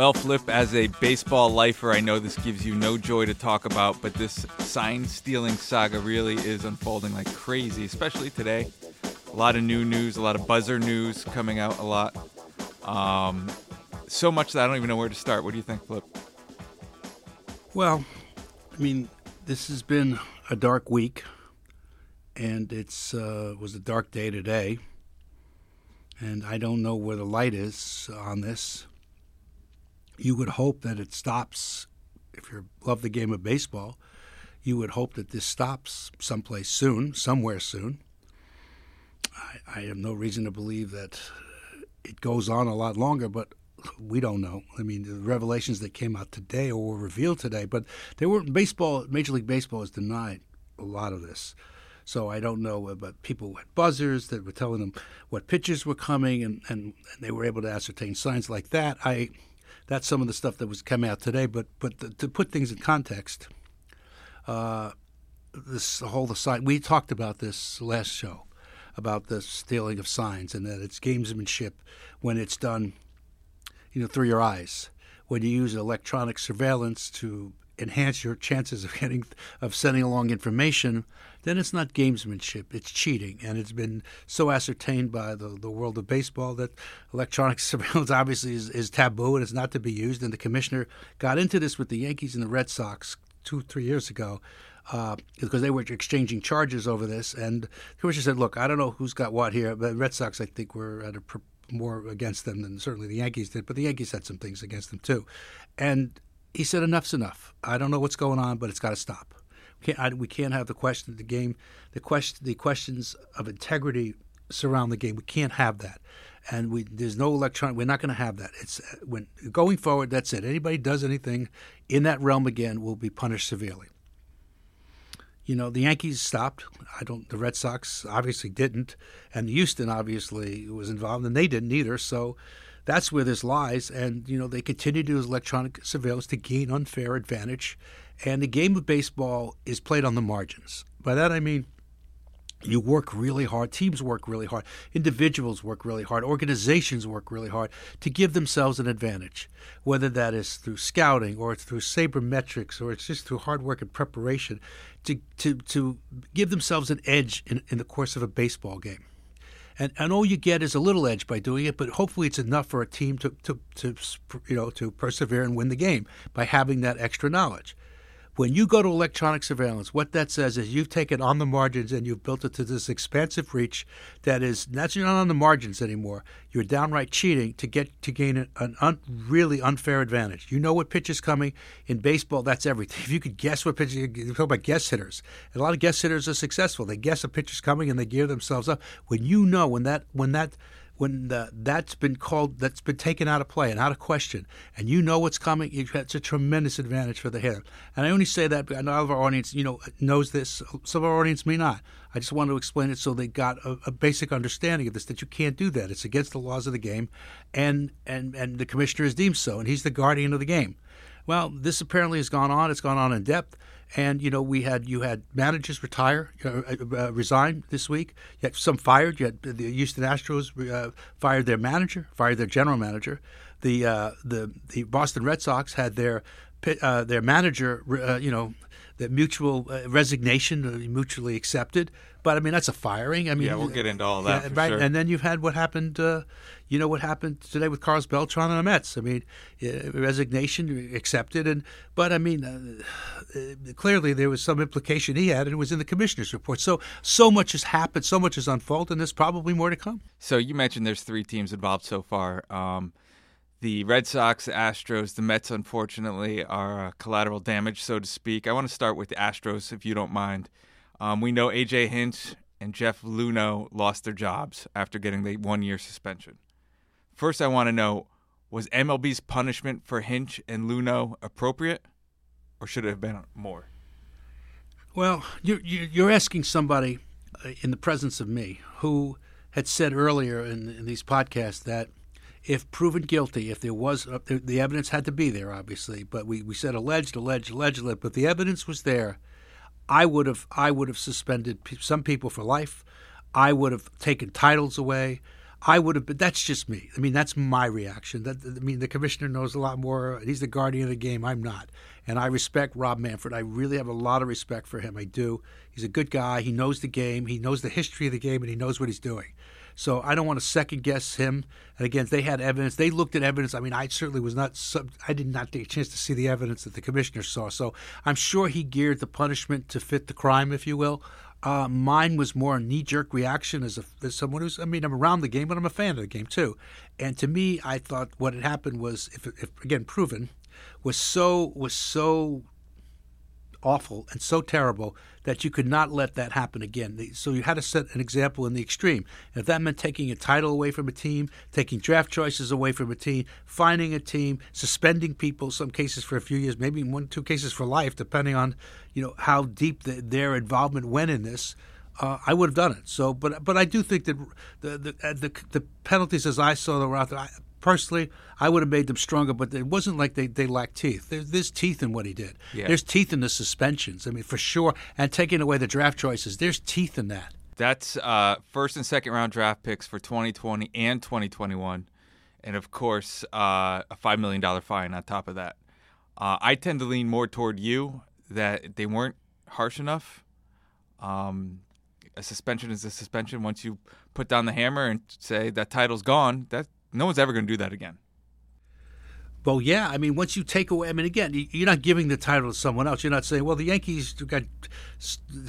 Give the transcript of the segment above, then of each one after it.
Well, Flip, as a baseball lifer, I know this gives you no joy to talk about, but this sign stealing saga really is unfolding like crazy, especially today. A lot of new news, a lot of buzzer news coming out a lot. Um, so much that I don't even know where to start. What do you think, Flip? Well, I mean, this has been a dark week, and it's uh, was a dark day today. And I don't know where the light is on this. You would hope that it stops. If you love the game of baseball, you would hope that this stops someplace soon, somewhere soon. I, I have no reason to believe that it goes on a lot longer, but we don't know. I mean, the revelations that came out today or were revealed today, but they weren't. baseball. Major League Baseball has denied a lot of this. So I don't know but people had buzzers that were telling them what pitches were coming, and, and, and, they were able to ascertain signs like that. I that's some of the stuff that was coming out today. But but the, to put things in context, uh, this whole the sign we talked about this last show about the stealing of signs and that it's gamesmanship when it's done you know, through your eyes. When you use electronic surveillance to enhance your chances of getting of sending along information, then it's not gamesmanship; it's cheating, and it's been so ascertained by the, the world of baseball that electronic surveillance obviously is, is taboo and it's not to be used. And the commissioner got into this with the Yankees and the Red Sox two three years ago. Uh, because they were exchanging charges over this, and the commissioner said, "Look, I don't know who's got what here, but Red Sox, I think, were at a more against them than certainly the Yankees did, but the Yankees had some things against them too. And he said, "Enough's enough. I don't know what's going on, but it's got to stop. Can't, I, we can't have the question, of the game, the the questions of integrity surround the game. We can't have that." And we, there's no electronic. We're not going to have that. It's uh, when going forward. That's it. Anybody does anything in that realm again will be punished severely you know, the Yankees stopped. I don't. The Red Sox obviously didn't, and Houston obviously was involved, and they didn't either. So that's where this lies. And you know, they continue to use electronic surveillance to gain unfair advantage. And the game of baseball is played on the margins. By that I mean you work really hard, teams work really hard, individuals work really hard, organizations work really hard to give themselves an advantage, whether that is through scouting or it's through sabermetrics or it's just through hard work and preparation to, to, to give themselves an edge in, in the course of a baseball game. And, and all you get is a little edge by doing it, but hopefully it's enough for a team to, to, to you know to persevere and win the game by having that extra knowledge. When you go to electronic surveillance, what that says is you've taken on the margins and you've built it to this expansive reach that is you're not on the margins anymore. You're downright cheating to get to gain an un, really unfair advantage. You know what pitch is coming in baseball. That's everything. If you could guess what pitch, you talk about guess hitters. And a lot of guess hitters are successful. They guess a pitch is coming and they gear themselves up. When you know when that when that when the, that's been called, that's been taken out of play and out of question, and you know what's coming, it's a tremendous advantage for the hitter. And I only say that because a lot of our audience, you know, knows this. Some of our audience may not. I just want to explain it so they got a, a, basic understanding of this. That you can't do that. It's against the laws of the game, and and and the commissioner is deemed so, and he's the guardian of the game. Well, this apparently has gone on. It's gone on in depth. And you know, we had you had managers retire, uh, uh, resign this week. You had some fired. You had the Houston Astros uh, fired their manager, fired their general manager. The uh, the the Boston Red Sox had their uh, their manager, uh, you know, the mutual resignation, mutually accepted. But I mean, that's a firing. I mean, yeah, we'll get into all that, yeah, right? Sure. And then you've had what happened. Uh, you know what happened today with Carlos Beltran and the Mets. I mean, uh, resignation accepted, and but I mean, uh, uh, clearly there was some implication he had, and it was in the commissioner's report. So so much has happened, so much has unfolded, and there's probably more to come. So you mentioned there's three teams involved so far. Um, the Red Sox, the Astros, the Mets, unfortunately, are uh, collateral damage, so to speak. I want to start with the Astros, if you don't mind. Um, we know AJ Hinch and Jeff Luhnow lost their jobs after getting the one year suspension. First, I want to know was MLB's punishment for Hinch and Luhnow appropriate, or should it have been more? Well, you're, you're asking somebody uh, in the presence of me who had said earlier in, in these podcasts that if proven guilty, if there was uh, the, the, evidence had to be there, obviously, but we, we said alleged, alleged, alleged, but the evidence was there I would have I would have suspended some people for life. I would have taken titles away. I would have been. That's just me. I mean, that's my reaction. That I mean, the commissioner knows a lot more. He's the guardian of the game. I'm not, and I respect Rob Manfred. I really have a lot of respect for him. I do. He's a good guy. He knows the game. He knows the history of the game, and he knows what he's doing. So I don't want to second guess him. And again, they had evidence. They looked at evidence. I mean, I certainly was not. Sub, I did not take a chance to see the evidence that the commissioner saw. So I'm sure he geared the punishment to fit the crime, if you will. Uh, mine was more a knee jerk reaction as, a, as someone who's, I mean, I'm around the game, but I'm a fan of the game too. And to me, I thought what had happened was, if, if again proven, was so was so awful and so terrible that you could not let that happen again. So you had to set an example in the extreme. If that meant taking a title away from a team, taking draft choices away from a team, finding a team, suspending people, some cases for a few years, maybe one, two cases for life, depending on you know how deep the, their involvement went in this. Uh, I would have done it. So, but but I do think that the the, the, the penalties as I saw them were out there. I, personally, I would have made them stronger, but it wasn't like they, they lacked teeth. There's, there's teeth in what he did. Yeah. There's teeth in the suspensions. I mean, for sure. And taking away the draft choices, there's teeth in that. That's uh, first and second round draft picks for 2020 and 2021. And of course, uh, a $5 million fine on top of that. Uh, I tend to lean more toward you that they weren't harsh enough. Um, a suspension is a suspension. Once you put down the hammer and say that title's gone, that no one's ever going to do that again. Well, yeah. I mean, once you take away, I mean, again, you're not giving the title to someone else. You're not saying, well, the Yankees got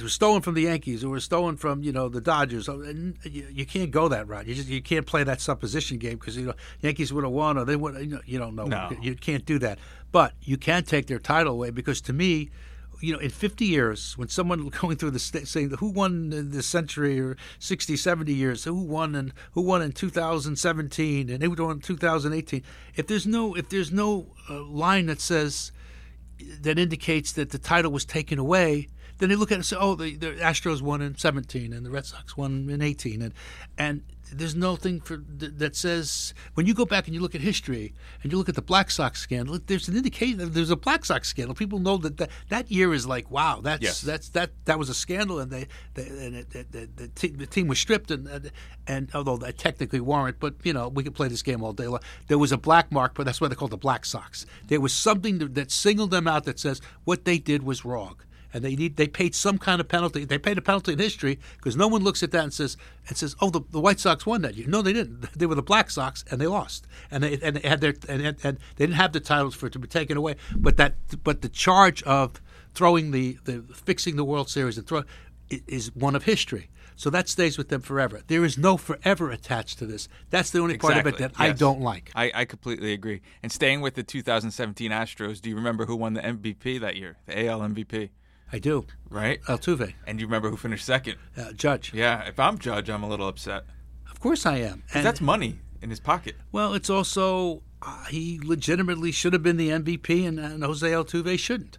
were stolen from the Yankees or were stolen from you know the Dodgers. Oh, and you, you can't go that route. You just you can't play that supposition game because you know Yankees would have won or they would. You, know, you don't know. No. You can't do that. But you can take their title away because to me, you know, in 50 years, when someone going through the saying who won the century or 60, 70 years, who won and who won in 2017 and who won in 2018, if there's no if there's no uh, line that says that indicates that the title was taken away, then they look at it and say, oh, the, the Astros won in 17 and the Red Sox won in 18, and and there's nothing for that says when you go back and you look at history and you look at the Black Sox scandal, there's an indication there's a Black Sox scandal. People know that that, that year is like wow, that's yes. that's that that was a scandal, and they, they and it, the, the, the, the, team was stripped, and, and and although they technically weren't, but you know we could play this game all day long. There was a black mark, but that's why they called the Black Sox. There was something that singled them out that says what they did was wrong and they need they paid some kind of penalty. They paid a penalty in history because no one looks at that and says and says, "Oh, the, the White Sox won that year." No, they didn't. They were the Black Sox and they lost, and they and they had their and, and, and they didn't have the titles for it to be taken away. But that but the charge of throwing the, the fixing the World Series and throw is one of history. So that stays with them forever. There is no forever attached to this. That's the only exactly. part of it that yes. I don't like. I, I, completely agree. And staying with the 2017 Astros, do you remember who won the MVP that year, the AL MVP? I do. Right? Altuve. And you remember who finished second? Uh, Judge. Yeah. If I'm Judge, I'm a little upset. Of course I am. And that's money in his pocket. Well, it's also uh, he legitimately should have been the MVP, and, and Jose Altuve shouldn't.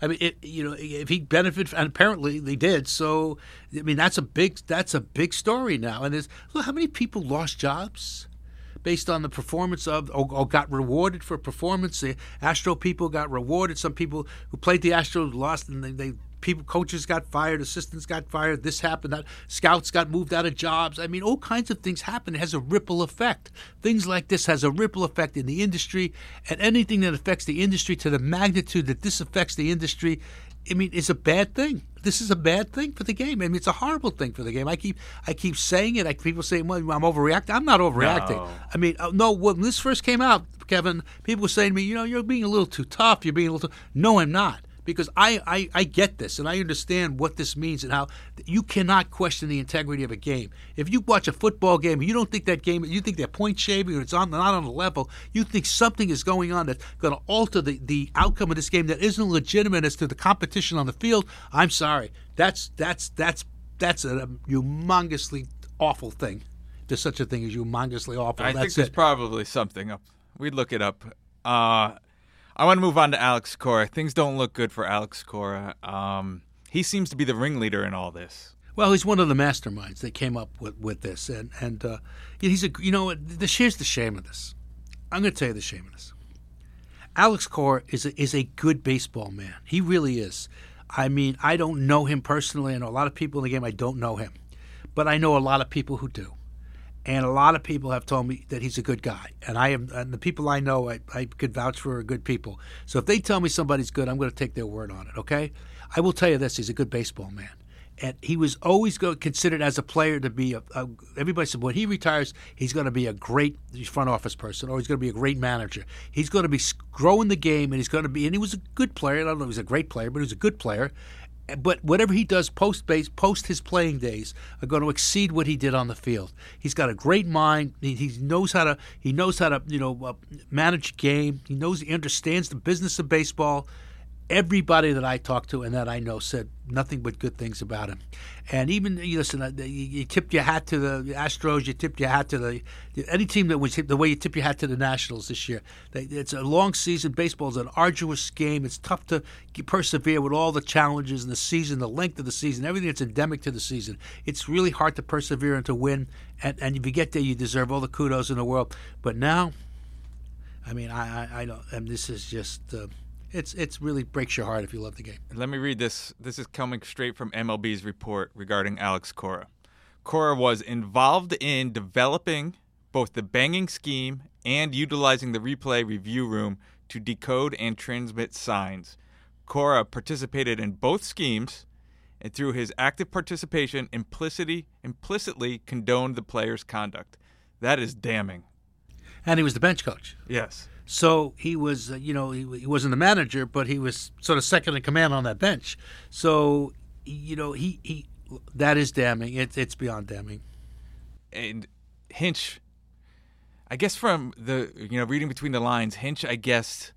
I mean, it, you know, if he benefited, and apparently they did. So, I mean, that's a big that's a big story now. And there's look how many people lost jobs based on the performance of or, or, got rewarded for performance. The Astro people got rewarded. Some people who played the Astros lost, and they, they people coaches got fired, assistants got fired. This happened. That scouts got moved out of jobs. I mean, all kinds of things happen. It has a ripple effect. Things like this has a ripple effect in the industry, and anything that affects the industry to the magnitude that this affects the industry I mean, it's a bad thing. This is a bad thing for the game. I mean, it's a horrible thing for the game. I keep, I keep saying it. I, people say, "Well, I'm overreacting." I'm not overreacting. No. I mean, uh, no. When this first came out, Kevin, people were saying to me, "You know, you're being a little too tough. You're being a little." Too... No, I'm not because I, I, I get this and I understand what this means and how you cannot question the integrity of a game. If you watch a football game and you don't think that game, you think they're point shaving or it's on not on the level, you think something is going on that's going to alter the, the outcome of this game that isn't legitimate as to the competition on the field. I'm sorry. That's that's that's that's a humongously awful thing. There's such a thing as humongously awful. I that's think there's it. probably something up. We'd look it up. Uh, I want to move on to Alex Cora. Things don't look good for Alex Cora. Um, he seems to be the ringleader in all this. Well, he's one of the masterminds that came up with, with this, and and uh, he's a you know the, here's the shame of this. I'm going to tell you the shame of this. Alex Cora is a, is a good baseball man. He really is. I mean, I don't know him personally. I know a lot of people in the game. I don't know him, but I know a lot of people who do. and a lot of people have told me that he's a good guy, and I am. And the people I know, I, I could vouch for are good people. So if they tell me somebody's good, I'm going to take their word on it. Okay, I will tell you this: he's a good baseball man, and he was always go, considered as a player to be a, a. Everybody said when he retires, he's going to be a great front office person, or he's going to be a great manager. He's going to be growing the game, and he's going to be. And he was a good player. I don't know if he was a great player, but he was a good player but whatever he does post base, post his playing days, are going to exceed what he did on the field. He's got a great mind. He, he knows how to he knows how to you know uh, manage game. He knows he understands the business of baseball everybody that I talked to and that I know said nothing but good things about him. And even you listen, uh, you, you tipped your hat to the Astros, you tipped your hat to the any team that was the way you tip your hat to the Nationals this year. It's a long season. Baseball is an arduous game. It's tough to persevere with all the challenges in the season, the length of the season, everything that's endemic to the season. It's really hard to persevere and to win. And, and if you get there, you deserve all the kudos in the world. But now, I mean, I I, I don't. And this is just. Uh, it's it's really breaks your heart if you love the game. Let me read this. This is coming straight from MLB's report regarding Alex Cora. Cora was involved in developing both the banging scheme and utilizing the replay review room to decode and transmit signs. Cora participated in both schemes and through his active participation implicitly implicitly condoned the player's conduct. That is damning. And he was the bench coach. Yes. So he was, uh, you know, he, he, wasn't the manager, but he was sort of second in command on that bench. So, you know, he, he that is damning. It, it's beyond damning. And Hinch, I guess from the, you know, reading between the lines, Hinch, I guess,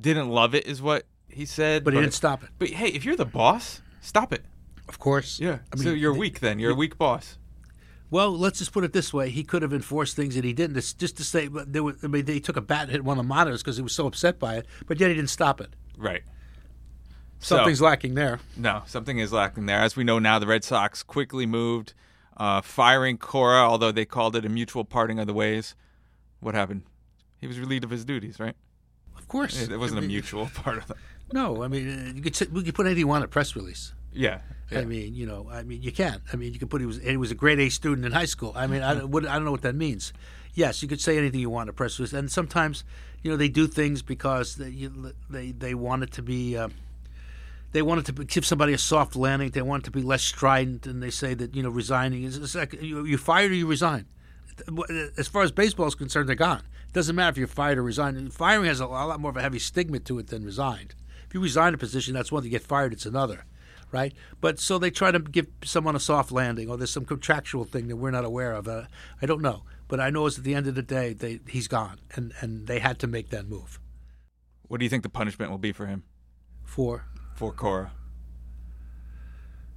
didn't love it, is what he said. But, but he didn't stop it. But hey, if you're the boss, stop it. Of course. Yeah. I mean, so you're weak then. You're a weak boss. Well, let's just put it this way: he could have enforced things that he didn't. It's just to say, there was, I mean, they took a bat and hit one of the monitors because he was so upset by it, but yet he didn't stop it. Right. Something's so, lacking there. No, something is lacking there. As we know now, the Red Sox quickly moved, uh, firing Cora, although they called it a mutual parting of the ways. What happened? He was relieved of his duties, right? Of course. It, it wasn't I mean, a mutual part of it. No, I mean, uh, you could, you could put anything you want in a press release. Yeah, yeah. I mean, you know, I mean, you can't. I mean, you could put he was he was a grade A student in high school. I mean, I, what, I don't know what that means. Yes, you could say anything you want to press release, and sometimes, you know, they do things because they they they want it to be. Uh, they wanted to give somebody a soft landing. They want to be less strident, and they say that you know resigning is like you, you fired or you resign. As far as baseball is concerned, they're gone. It doesn't matter if you're fired or resigned. Firing has a, a lot more of a heavy stigma to it than resigned. If you resign a position, that's one thing. You get fired, it's another right? But so they try to give someone a soft landing, or there's some contractual thing that we're not aware of. Uh, I don't know, but I know it's at the end of the day they, he's gone, and and they had to make that move. What do you think the punishment will be for him? For for Cora.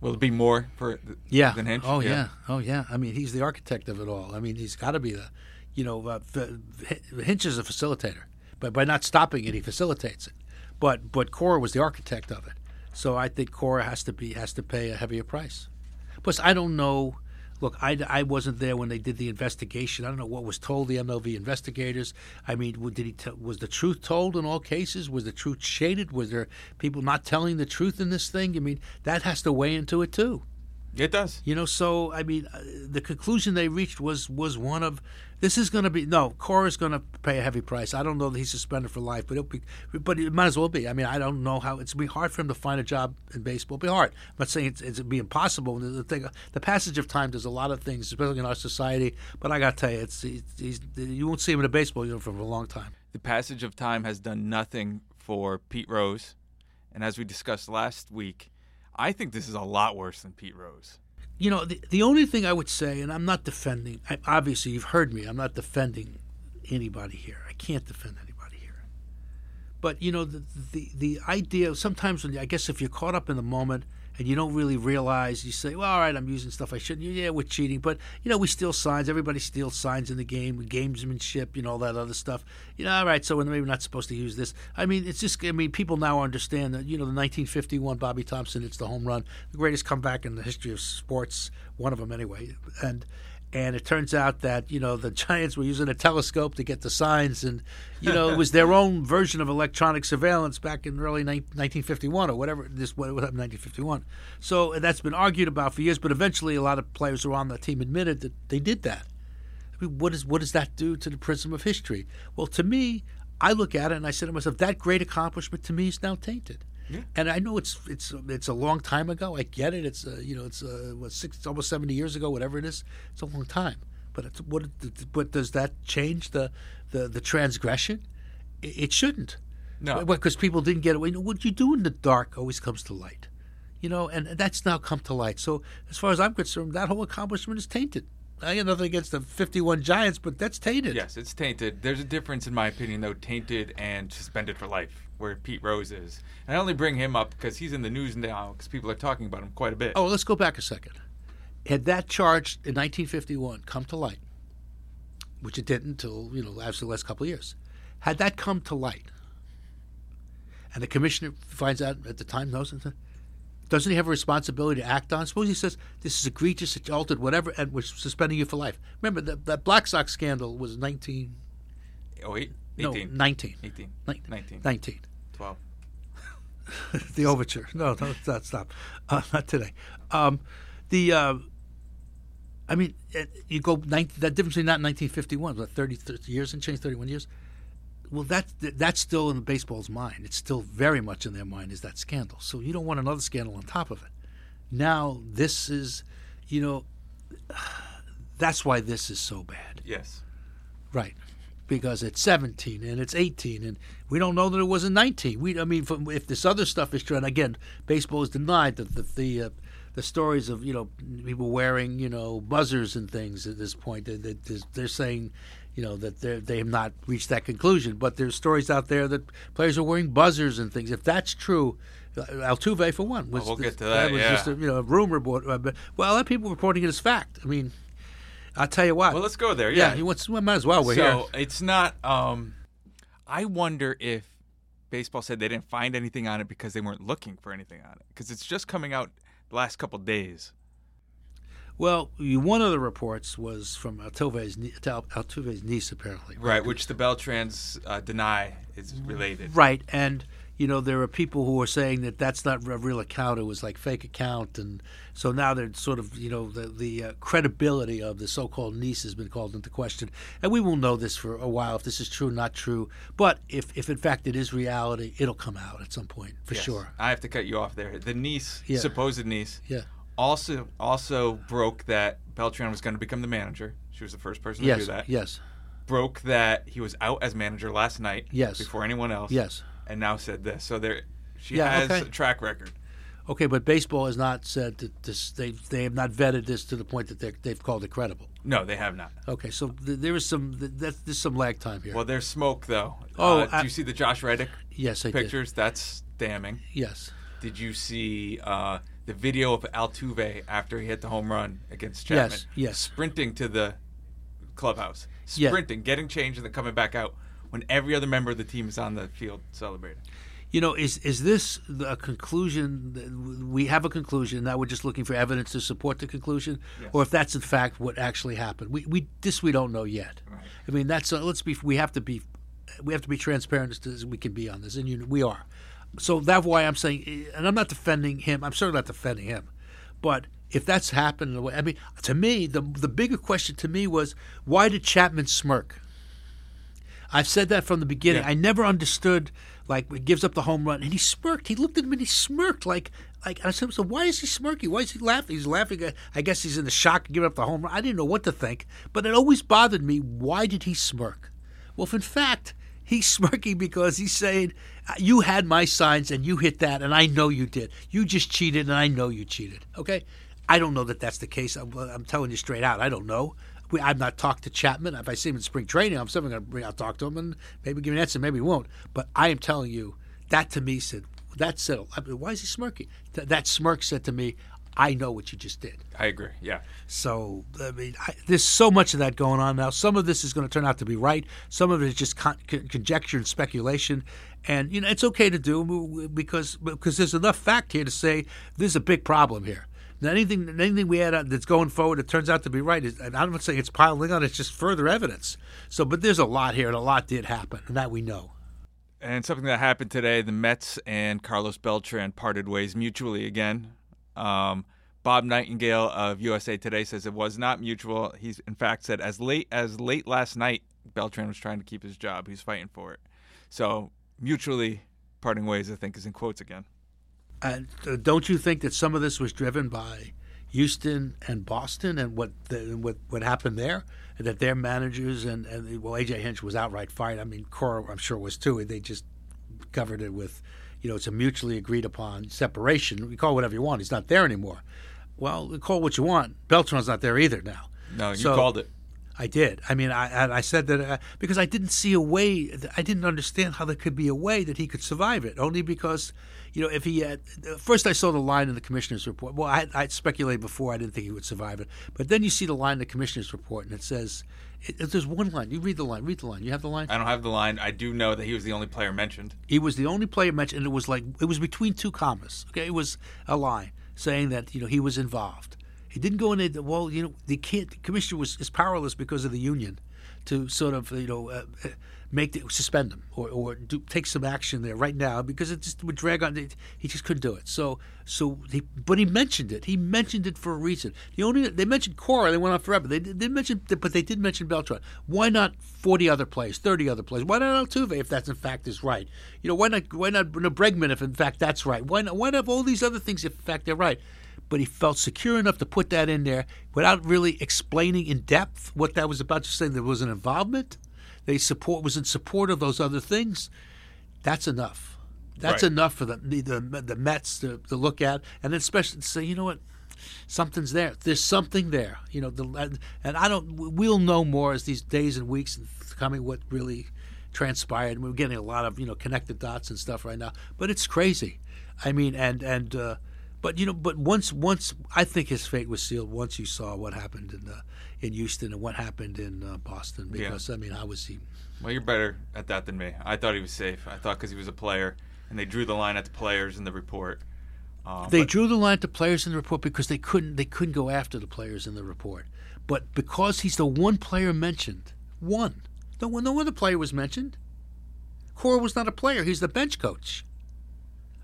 Will it be more for yeah? Than Hinch? Oh yeah. yeah. oh yeah. I mean, he's the architect of it all. I mean, he's got to be the, you know, uh, Hinch is a facilitator, but by not stopping it, he facilitates it. But but Cora was the architect of it. So I think Cora has to be has to pay a heavier price. Plus, I don't know. Look, I, I wasn't there when they did the investigation. I don't know what was told the MLB investigators. I mean, did he t- was the truth told in all cases? Was the truth shaded? Was there people not telling the truth in this thing? I mean, that has to weigh into it too. It does. You know, so I mean, uh, the conclusion they reached was was one of this is going to be no. Cora's going to pay a heavy price. I don't know that he's suspended for life, but it'll be, but it might as well be. I mean, I don't know how it's be hard for him to find a job in baseball. It'll be hard. I'm not saying it's, it's be impossible. The thing, the passage of time does a lot of things, especially in our society. But I got to tell you, it's, it's you won't see him in a baseball uniform for a long time. The passage of time has done nothing for Pete Rose, and as we discussed last week, I think this is a lot worse than Pete Rose you know, the, the only thing I would say, and I'm not defending, I, obviously you've heard me, I'm not defending anybody here. I can't defend anybody here. But, you know, the, the, the idea, sometimes when, I guess if you're caught up in the moment and you don't really realize, you say, well, all right, I'm using stuff I shouldn't. Yeah, we're cheating. But, you know, we steal signs. Everybody steals signs in the game, gamesmanship, you know, all that other stuff. You know, all right, so maybe we're not supposed to use this. I mean, it's just, I mean, people now understand that, you know, the 1951 Bobby Thomson. it's the home run, the greatest comeback in the history of sports, one of them anyway. And, and it turns out that you know the Giants were using a telescope to get the signs, and you know it was their own version of electronic surveillance back in early 1951 or whatever this what happened 1951. So that's been argued about for years, but eventually a lot of players who are on the team admitted that they did that, I mean, what, is, what does that do to the prism of history? Well, to me, I look at it and I say to myself, that great accomplishment to me is now tainted. Yeah. And I know it's it's it's a long time ago. I get it. It's uh, you know it's uh, what six almost seventy years ago, whatever it is. It's a long time. But it's, what what does that change the the, the transgression? It, it shouldn't. No, because people didn't get away. What you do in the dark always comes to light, you know, and that's now come to light. So as far as I'm concerned, that whole accomplishment is tainted. I got nothing against the 51 Giants, but that's tainted. Yes, it's tainted. There's a difference, in my opinion, though, tainted and suspended for life, where Pete Rose is. And I only bring him up because he's in the news now because people are talking about him quite a bit. Oh, let's go back a second. Had that charge in 1951 come to light, which it didn't until, you know, after the last couple of years, had that come to light, and the commissioner finds out at the time, knows doesn't he have a responsibility to act on? Suppose he says this is egregious, it's altered, whatever, and we're suspending you for life. Remember that that Black Sox scandal was 19. Oh, eight? No, 18. 19. 18. Nin- 19. 19. 12. the overture. No, no, not stop. Uh, not today. Um, the, uh, I mean, it, you go 19, that difference between that and 1951, what 30, 30 years and change, 31 years. Well, that that's still in baseball's mind. It's still very much in their mind is that scandal. So you don't want another scandal on top of it. Now this is, you know, that's why this is so bad. Yes. Right. Because it's 17 and it's 18 and we don't know that it wasn't 19. We, I mean, from, if this other stuff is true, and again, baseball has denied that the the, uh, the stories of you know people wearing you know buzzers and things at this point. They, they, they're saying, you know, that they they have not reached that conclusion. But there's stories out there that players are wearing buzzers and things. If that's true, uh, Altuve for one was Oh, we'll to that, was yeah. just a, you know a rumor, but uh, but- well, a lot of people reporting it as fact. I mean, I'll tell you what. Well, let's go there. yeah, Yeah. you want, well, might as well. We're so here. it's not. Um, I wonder if baseball said they didn't find anything on it because they weren't looking for anything on it because it's just coming out the last couple days. Well, one of the reports was from Altuve's, Altuve's niece, apparently. Right, which the Beltrans uh, deny is related. Right, and you know there are people who are saying that that's not a real account; it was like fake account, and so now they're sort of you know the the uh, credibility of the so-called niece has been called into question, and we will know this for a while if this is true, not true. But if if in fact it is reality, it'll come out at some point for Yes. sure. I have to cut you off there. The niece, Yeah. supposed niece, Yeah. also also broke that Beltran was going to become the manager. She was the first person to do that. Yes. Broke that he was out as manager last night. Yes. Before anyone else. Yes. And now said this. So there, she Yeah, has okay. a track record. Okay, but baseball has not said that this. They they have not vetted this to the point that they they've called it credible. No, they have not. Okay, so th- there is some th- there's some lag time here. Well, there's smoke though. Oh, uh, did I- you see the Josh Reddick yes, I pictures? That's damning. Yes. Did you see uh, the video of Altuve after he hit the home run against Chapman? Yes, yes. Sprinting to the clubhouse, Yeah. sprinting, getting changed, and then coming back out when every other member of the team is on the field celebrating. You know, is is this the- a conclusion? that We have a conclusion. Now we're just looking for evidence to support the conclusion, Yes. or if that's in fact what actually happened. We we this we don't know yet. Right. I mean, that's uh, let's be. We have to be. We have to be transparent as, as we can be on this, and you, we are. So that's why I'm saying, and I'm not defending him. I'm certainly not defending him, but if that's happened, in a way, I mean, to me, the the bigger question to me was why did Chapman smirk? I've said that from the beginning. Yeah. I never understood like he gives up the home run and he smirked. He looked at him and he smirked like like I said, so why is he smirking? Why is he laughing? He's laughing. uh, I guess he's in the shock of giving up the home run. I didn't know what to think, but it always bothered me. Why did he smirk? Well, if in fact he's smirking because he's saying, "You had my signs and you hit that, and I know you did. You just cheated, and I know you cheated." Okay, I don't know that that's the case. I'm, I'm telling you straight out. I don't know. We, I've not talked to Chapman. If I see him in spring training, I'm certainly going to talk to him and maybe give an answer. Maybe he won't. But I am telling you that to me said that said. I mean, why is he smirking? Th- that smirk said to me, "I know what you just did." I agree. Yeah. So I mean, I, there's so much of that going on now. Some of this is going to turn out to be right. Some of it is just con- con- conjecture and speculation. And you know, it's okay to do because because there's enough fact here to say there's a big problem here. Anything anything we on that's going forward that turns out to be right is, and I'm not saying it's piling on. It's just further evidence. So, but there's a lot here, and a lot did happen, and that we know. And something that happened today: the Mets and Carlos Beltran parted ways mutually again. Um, Bob Nightingale of USA Today says it was not mutual. He's in fact said as late as late last night, Beltran was trying to keep his job. He's fighting for it. So mutually parting ways, I think, is in quotes again. And uh, don't you think that some of this was driven by Houston and Boston and what the, what what happened there? That their managers and, and well, AJ Hinch was outright fired. I mean, Cora, I'm sure was too. They just covered it with, you know, it's a mutually agreed upon separation. You call it whatever you want. He's not there anymore. Well, call what you want. Beltran's not there either now. No, you So- called it. I did. I mean, I I said that uh, because I didn't see a way. I didn't understand how there could be a way that he could survive it. Only because, you know, if he had first, I saw the line in the commissioner's report. Well, I I speculated before. I didn't think he would survive it. But then you see the line in the commissioner's report, and it says, it, there's one line. You read the line. Read the line. You have the line. I don't have the line. I do know that he was the only player mentioned. He was the only player mentioned, and it was like it was between two commas. Okay, it was a line saying that you know he was involved. He didn't go into well, you know, the. The commissioner was is powerless because of the union to sort of you know uh, uh, make the, suspend him or or do, take some action there right now because it just would drag on. He just couldn't do it. So so he but he mentioned it. He mentioned it for a reason. The only they mentioned Cora. They went on forever. They did, they mentioned but they did mention Beltran. Why not forty other players, thirty other players? Why not Altuve if that's in fact is right? You know why not why not Bregman if in fact that's right? Why not why not all these other things if in fact they're right? But he felt secure enough to put that in there without really explaining in depth what that was about. Just saying there was an involvement. They support was in support of those other things. That's enough. That's Right. enough for the the, the, Mets to, to look at, and then especially to say, you know what, something's there. There's something there. You know, the, and I don't. We'll know more as these days and weeks coming what really transpired. We're getting a lot of you know connected dots and stuff right now, but it's crazy. I mean, and and uh, but you know, but once once I think his fate was sealed once you saw what happened in uh, in Houston and what happened in uh, Boston. Yeah. Because I mean, how was he? Well, you're better at that than me. I thought he was safe. I thought because he was a player, and they drew the line at the players in the report. Uh, They but- drew the line to players in the report because they couldn't they couldn't go after the players in the report. But because he's the one player mentioned, one, no one, no other player was mentioned. Cora was not a player; he's the bench coach?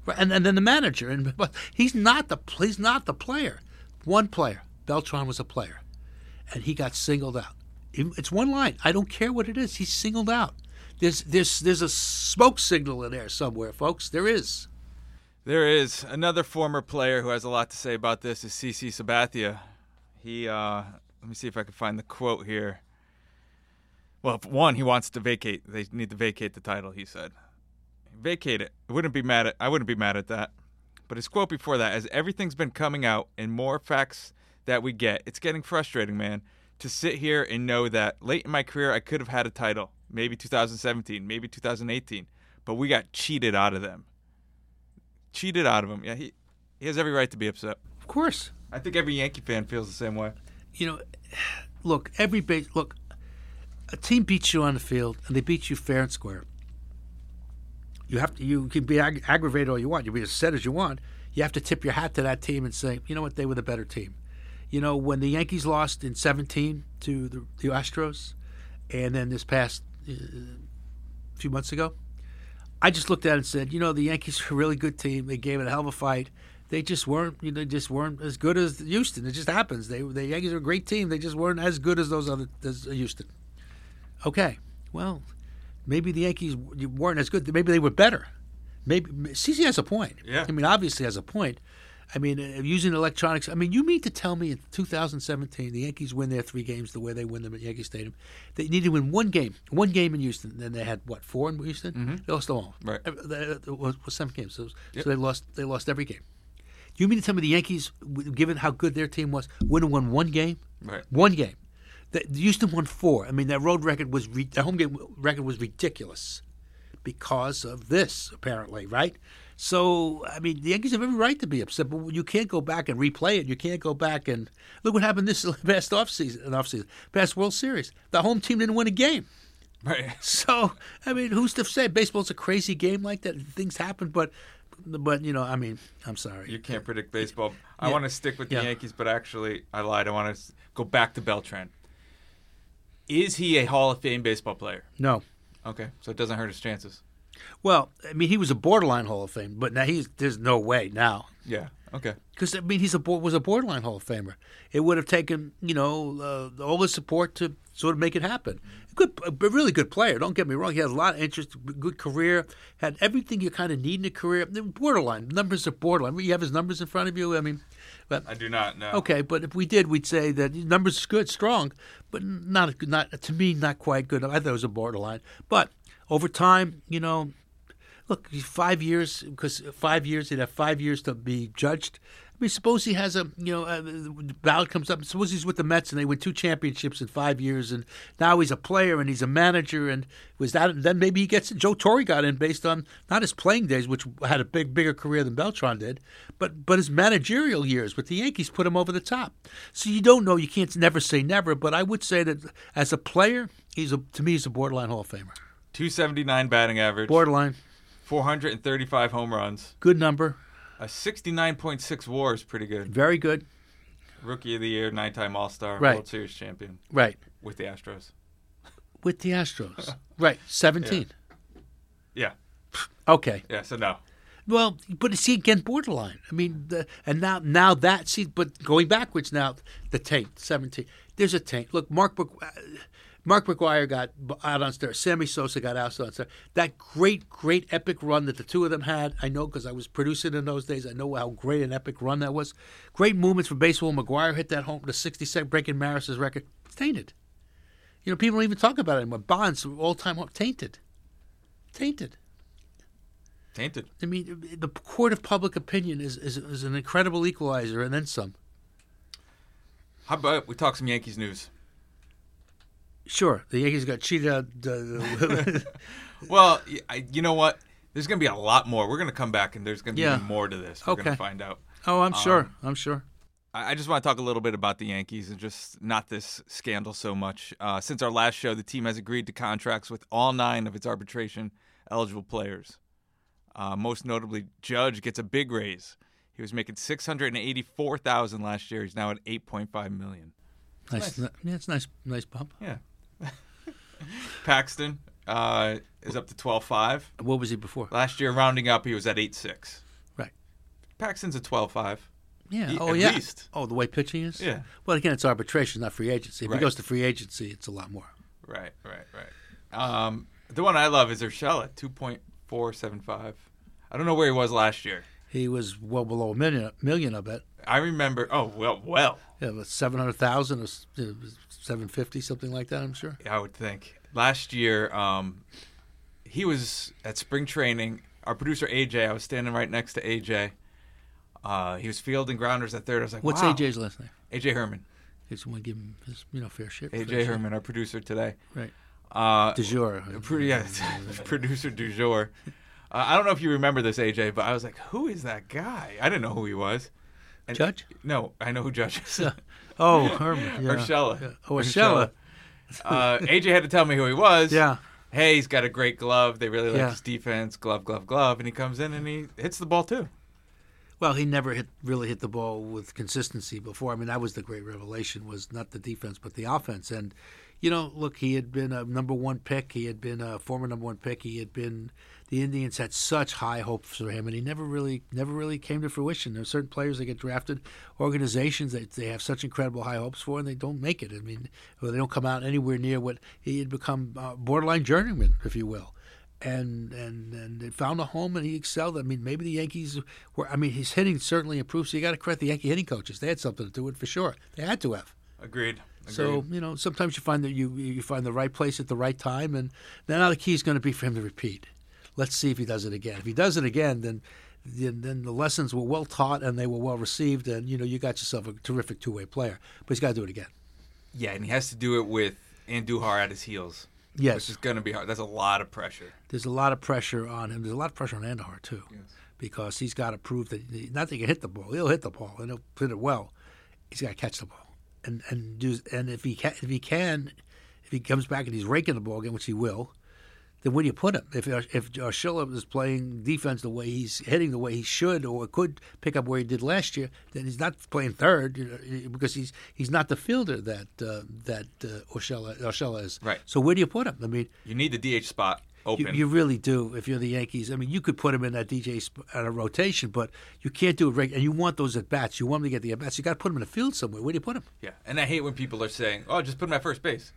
And and then the manager, and but he's not the he's not the player. One player, Beltran was a player, and he got singled out. It's one line. I don't care what it is. He's singled out. There's there's there's a smoke signal in there somewhere, folks. There is. There is another former player who has a lot to say about this. Is CC Sabathia? He uh, let me see if I can find the quote here. Well, one, he wants to vacate. They need to vacate the title. He said, "Vacate it." I wouldn't be mad at. I wouldn't be mad at that. But his quote before that, as everything's been coming out and more facts that we get, it's getting frustrating, man. To sit here and know that late in my career I could have had a title, maybe 2017, maybe 2018, but we got cheated out of them cheated out of them. Yeah, he he has every right to be upset. Of course. I think every Yankee fan feels the same way. you know, look, every base, look, a team beats you on the field and they beat you fair and square. You have to, you can be ag- aggravated all you want. You can be as set as you want. You have to tip your hat to that team and say, you know what, they were the better team. You know, when the Yankees lost in 17 to the, the Astros, and then this past uh, few months ago, I just looked at it and said, you know, the Yankees are a really good team. They gave it a hell of a fight. They just weren't, you know, just weren't as good as Houston. It just happens. They the Yankees are a great team. They just weren't as good as those other as Houston. Okay, well, maybe the Yankees weren't as good. Maybe they were better. Maybe CC has a point. Yeah. I mean, obviously has a point. I mean, uh, using electronics. I mean, you mean to tell me in 2017 the Yankees win their three games the way they win them at Yankee Stadium? They needed to win one game, one game in Houston. Then they had what four in Houston? They lost them all. Right. Uh, It was, seven games, so, Yep. so they lost. They lost every game. You mean to tell me the Yankees, given how good their team was, would have won one game? Right. One game. Houston won four. I mean, their road record was re- their home game record was ridiculous because of this, apparently, right? So, I mean, the Yankees have every right to be upset, but you can't go back and replay it. You can't go back and look what happened this past offseason, offseason, past World Series. The home team didn't win a game. Right. So, I mean, who's to say baseball's a crazy game like that? Things happen, but, but you know, I mean, I'm sorry. You can't predict baseball. I Yeah. want to stick with the Yeah. Yankees, but actually, I lied. I want to go back to Beltran. Is he a Hall of Fame baseball player? No. Okay, so it doesn't hurt his chances. Well, I mean, he was a borderline Hall of Fame, but now he's there's no way now. Yeah, Okay. Because I mean, he's a was a borderline Hall of Famer. It would have taken you know uh, all his support to sort of make it happen. Good, a really good player. Don't get me wrong. He had a lot of interest, good career, had everything you kind of need in a career. Borderline numbers are borderline. You have his numbers in front of you. I mean, but I do not know. Okay, but if we did, we'd say that numbers is good, strong, but not not to me, not quite good. I thought it was a borderline, but over time, you know, look, five years because five years he'd have five years to be judged. I mean, suppose he has a you know uh, a ballot comes up. Suppose he's with the Mets and they win two championships in five years, and now he's a player and he's a manager, and was that then maybe he gets Joe Torre got in based on not his playing days, which had a big bigger career than Beltran did, but but his managerial years with the Yankees put him over the top. So you don't know, you can't never say never, but I would say that as a player, he's a to me he's a borderline Hall of Famer. Two seventy nine batting average. Borderline. 435 home runs. Good number. A 69.6 WAR is pretty good. Very good. Rookie of the Year, nine-time All-Star, Right. World Series champion Right. with the Astros. With the Astros. right. 17. Yeah, Okay. yeah. So no, Well, but see again, borderline. I mean, the, and now now that see, but going backwards now, the taint seventeen. There's a taint. Look, Mark uh, Mark McGwire got out on star. Sammy Sosa got out on star. That great, great epic run that the two of them had. I know because I was producing in those days. I know how great an epic run that was. Great movements for baseball. McGwire hit that home, the 62nd breaking Maris's record. It's tainted. You know, people don't even talk about it anymore. Bonds all time home tainted, tainted. tainted. I mean, uh, the court of public opinion is, is, is an incredible equalizer, and then some. How about we talk some Yankees news? Sure, the Yankees got cheated out. Uh, Well, y- I- you know what? There's going to be a lot more. We're going to come back and there's going to be Yeah. even more to this. We're going Okay. to find out. oh, I'm sure. Um, I'm sure. I I just want to talk a little bit about the Yankees and just not this scandal so much. Uh, since our last show, the team has agreed to contracts with all nine of its arbitration eligible players. Uh, most notably, Judge gets a big raise. He was making six hundred and eighty-four thousand last year. He's now at eight point five million. Nice. Yeah, it's nice. Nice bump. Yeah. Paxton uh, is up to twelve five. What was he before? Last year, rounding up, he was at eight six. Right. Paxton's at twelve five. Yeah. Ye- oh, at yeah. least. Oh, the way pitching is. Yeah. Well, again, it's arbitration, not free agency. If Right. he goes to free agency, it's a lot more. Right, right, right. Um, the one I love is Urshela, two point four seven five. I don't know where he was last year. He was well below a million. Million, I bet. I remember. Oh well, well. Yeah, seven hundred thousand or seven fifty, something like that. I'm sure. I would think last year, um, he was at spring training. Our producer AJ, I was standing right next to AJ. Uh, he was fielding grounders at third. I was like, What's wow. AJ's last name? AJ Herman. Want to give him his, you know, fair share. fair AJ. Herman, our producer today. Right. Uh, De jour. Pretty, yeah, producer du jour. Uh, I don't know if you remember this, AJ, but I was like, "Who is that guy?" I didn't know who he was. And- Judge? No, I know who Judge is. Oh, Herman. Yeah. Urshela. Yeah. Oh, Urshela. uh, AJ had to tell me who he was. Yeah. Hey, he's got a great glove. They really like Yeah. his defense. Glove, glove, glove. And he comes in and he hits the ball too. Well, he never hit really hit the ball with consistency before. I mean, that was the great revelation was not the defense but the offense. And you know, look, he had been a number one pick. He had been a former number one pick. He had been the Indians had such high hopes for him, and he never really never really came to fruition. There are certain players that get drafted, organizations that they have such incredible high hopes for, and they don't make it. I mean, or they don't come out anywhere near what he had become uh, borderline journeyman, if you will and and and they found a home and he excelled. I mean, maybe the Yankees were. I mean, his hitting certainly improved. So you got to credit the Yankee hitting coaches. They had something to do with it for sure. They had to have. Agreed. Agreed. So you know, sometimes you find that you you find the right place at the right time, and now the key is going to be for him to repeat. Let's see if he does it again. If he does it again, then. Then, then the lessons were well taught and they were well received, and you know you got yourself a terrific two-way player. But he's got to do it again. yeah, and he has to do it with Andujar at his heels, which Yes, is going to be hard. That's a lot of pressure. there's a lot of pressure on him. There's a lot of pressure on Andujar too, Yes. because he's got to prove that he, not that he can hit the ball. He'll hit the ball and he'll hit it well. He's got to catch the ball, and and do and if he can, if he can, if he comes back and he's raking the ball again, which he will, then where do you put him? If if Urshela is playing defense the way he's hitting the way he should or could pick up where he did last year, then he's not playing third you know, because he's he's not the fielder that uh, that uh, Urshela, Urshela is. Right. So where do you put him? I mean, You need the DH spot. open. You, you really do. If you're the Yankees, I mean, you could put him in that DH sp- at a rotation, but you can't do it. Reg- and you want those at bats. You want him to get the at bats. You got to put him in the field somewhere. Where do you put him? yeah, and I hate when people are saying, "Oh, just put him at first base."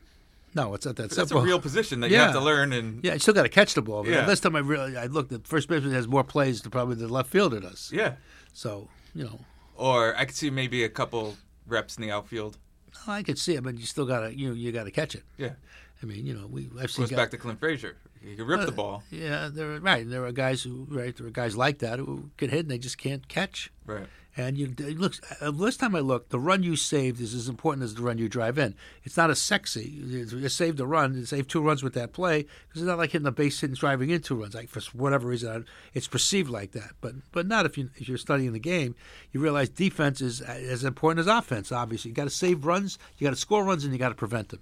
No, it's not that simple. That's a real position that you have to learn. And Yeah, you still got to catch the ball. But Yeah. Last time I really, I looked at first baseman has more plays than probably the left fielder does. yeah, So you know, or I could see maybe a couple reps in the outfield. I could see it, but you still got to you you got to catch it. Yeah, I mean, you know, we I've seen goes guys- back to Clint Frazier. He could rip the Uh, ball. Yeah, there are right. There are guys who right. There are guys like that who can hit and they just can't catch. Right. And you look. uh, Last time I looked, the run you saved is as important as the run you drive in. It's not as sexy. You saved a run. You saved two runs with that play because it's not like hitting a base hit and driving in two runs. Like for whatever reason, it's perceived like that. But but not if you if you're studying the game. You realize defense is as important as offense. Obviously, you got to save runs. You got to score runs, and you got to prevent them.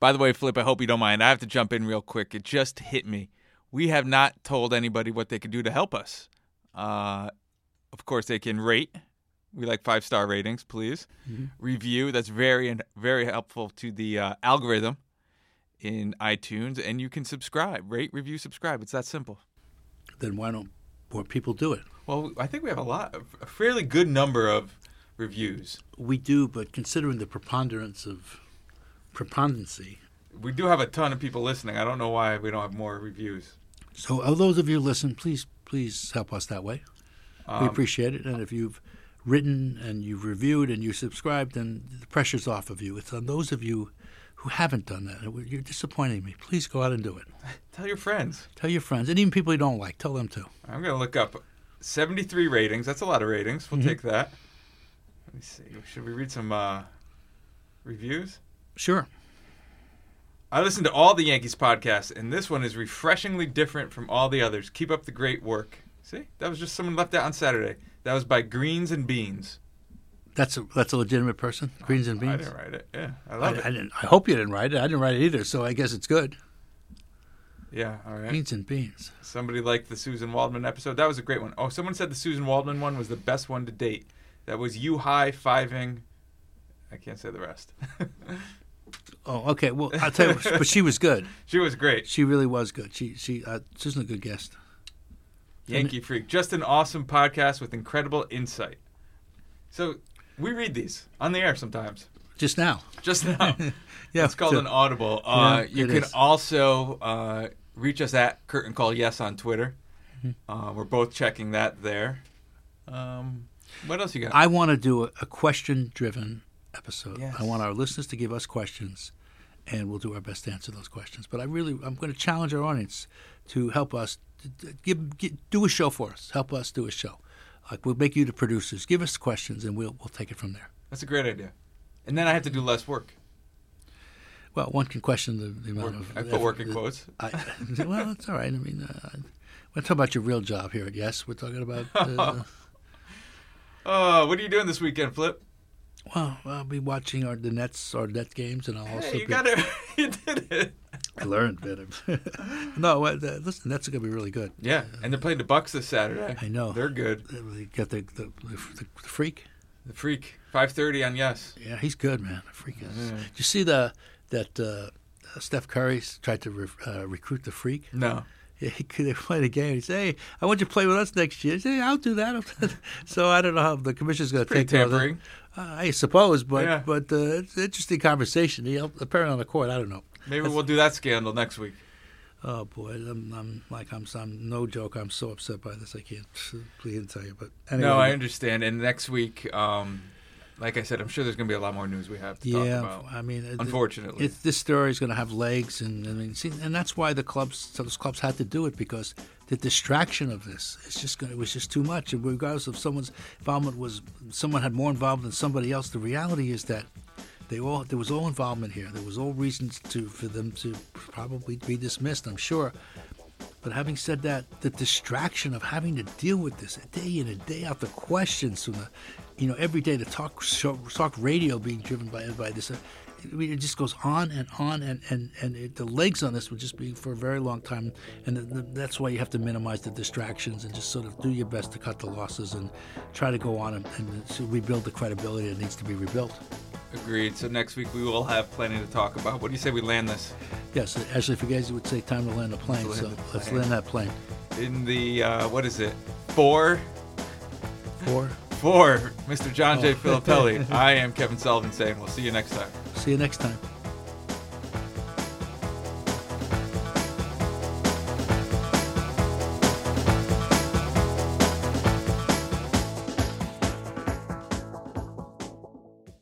By the way, Flip, I hope you don't mind. I have to jump in real quick. It just hit me. We have not told anybody what they can do to help us. Uh, of course, they can rate. We like five star ratings, please. Review. That's very very helpful to the uh, algorithm in iTunes, and you can subscribe, rate, review, subscribe. It's that simple. Then why don't more people do it? Well, I think we have a lot, a fairly good number of reviews. We do, but considering the preponderance of preponderancy. We do have a ton of people listening. I don't know why we don't have more reviews. So, of those of you who listen, please, please help us that way. We Um, appreciate it. And if you've written and you've reviewed and you subscribed, then the pressure's off of you. It's on those of you who haven't done that. You're disappointing me. Please go out and do it. Tell your friends. Tell your friends, and even people you don't like, tell them too. I'm going to look up 73 ratings. That's a lot of ratings. We'll take that. Let me see. Should we read some uh, reviews? Sure. I listened to all the Yankees podcasts, and this one is refreshingly different from all the others. Keep up the great work. See, that was just someone left out on Saturday. That was by Greens and Beans. That's a that's a legitimate person. Greens and beans. I didn't write it. Yeah, I I, love I it. didn't. I hope you didn't write it. I didn't write it either. So I guess it's good. Yeah, all right. Beans and beans. Somebody liked the Susan Waldman episode. That was a great one. Oh, someone said the Susan Waldman one was the best one to date. That was you high fiving. I can't say the rest. Oh, okay. Well, I'll tell you. but she was good. she was great. She really was good. She she uh, Susan's a good guest. Yankee Freak. Just an awesome podcast with incredible insight. So we read these on the air sometimes. Just now. Just now. Yeah. it's called so- an audible. Uh, Yeah, you can is. also uh, reach us at Curtain Call Yes on Twitter. Mm-hmm. Uh, we're both checking that there. Um, what else you got? I want to do a, a question-driven episode. Yes. I want our listeners to give us questions, and we'll do our best to answer those questions. But I really, I'm going to challenge our audience to help us to give, do a show for us. Help us do a show. Like we'll make you the producers. Give us questions, and we'll we'll take it from there. That's a great idea. And then I have to do less work. Well, one can question the, the amount Work- of. I put work in quotes. I, well, it's all right. I mean, uh, we're talking about your real job here at Yes. We're talking about. Uh, Oh, what are you doing this weekend, Flip? Well, I'll be watching our the Nets, our Net games, and I'll also. Hey, you be, got it. you did it. I learned better. no, uh, the- listen, that's going to be really good. Yeah, and they're playing the Bucks this Saturday. I know. They're good. They got the the, the, the, freak. The Freak, five thirty on Yes. Yeah, he's good, man. The freak is. Did you see the that uh, Steph Curry tried to re- uh, recruit the freak? No. Yeah, he could play the game. He said, "Hey, I want you to play with us next year." He said, "Yeah, I'll do that." so I don't know how the commissioner's going to take that. tampering. Uh, I suppose, but Yeah. but uh, it's an interesting conversation. He apparently on the court. I don't know. Maybe we'll do that scandal next week. Oh boy, I'm, I'm like I'm, I'm no joke. I'm so upset by this. I can't please tell you. But anyway, No, I understand. And next week, um, like I said, I'm sure there's going to be a lot more news we have to yeah, talk about. I mean, Unfortunately. it, this story is going to have legs, and I mean, see, and that's why the clubs, those clubs had to do it because the distraction of this, it's just going, it was just too much. And regardless of someone's involvement was, someone had more involvement than somebody else. The reality is that they all there was all involvement here. There was all reasons to for them to probably be dismissed. I'm sure. But having said that, the distraction of having to deal with this day in and day out, the questions from the, you know, every day the talk show, talk radio being driven by by this. Uh, I mean, it just goes on and on, and and and it, the legs on this would just be for a very long time, and the, the, that's why you have to minimize the distractions and just sort of do your best to cut the losses and try to go on and, and rebuild the credibility that needs to be rebuilt. Agreed. So next week we will have plenty to talk about. What do you say we land this? Yes, actually, if you guys would say time to land the plane, let's so land plane. let's land that plane. In the uh, what is it? Four. Four. For Mr. John J. Oh. Filippelli, I am Kevin Sullivan saying we'll see you next time. See you next time.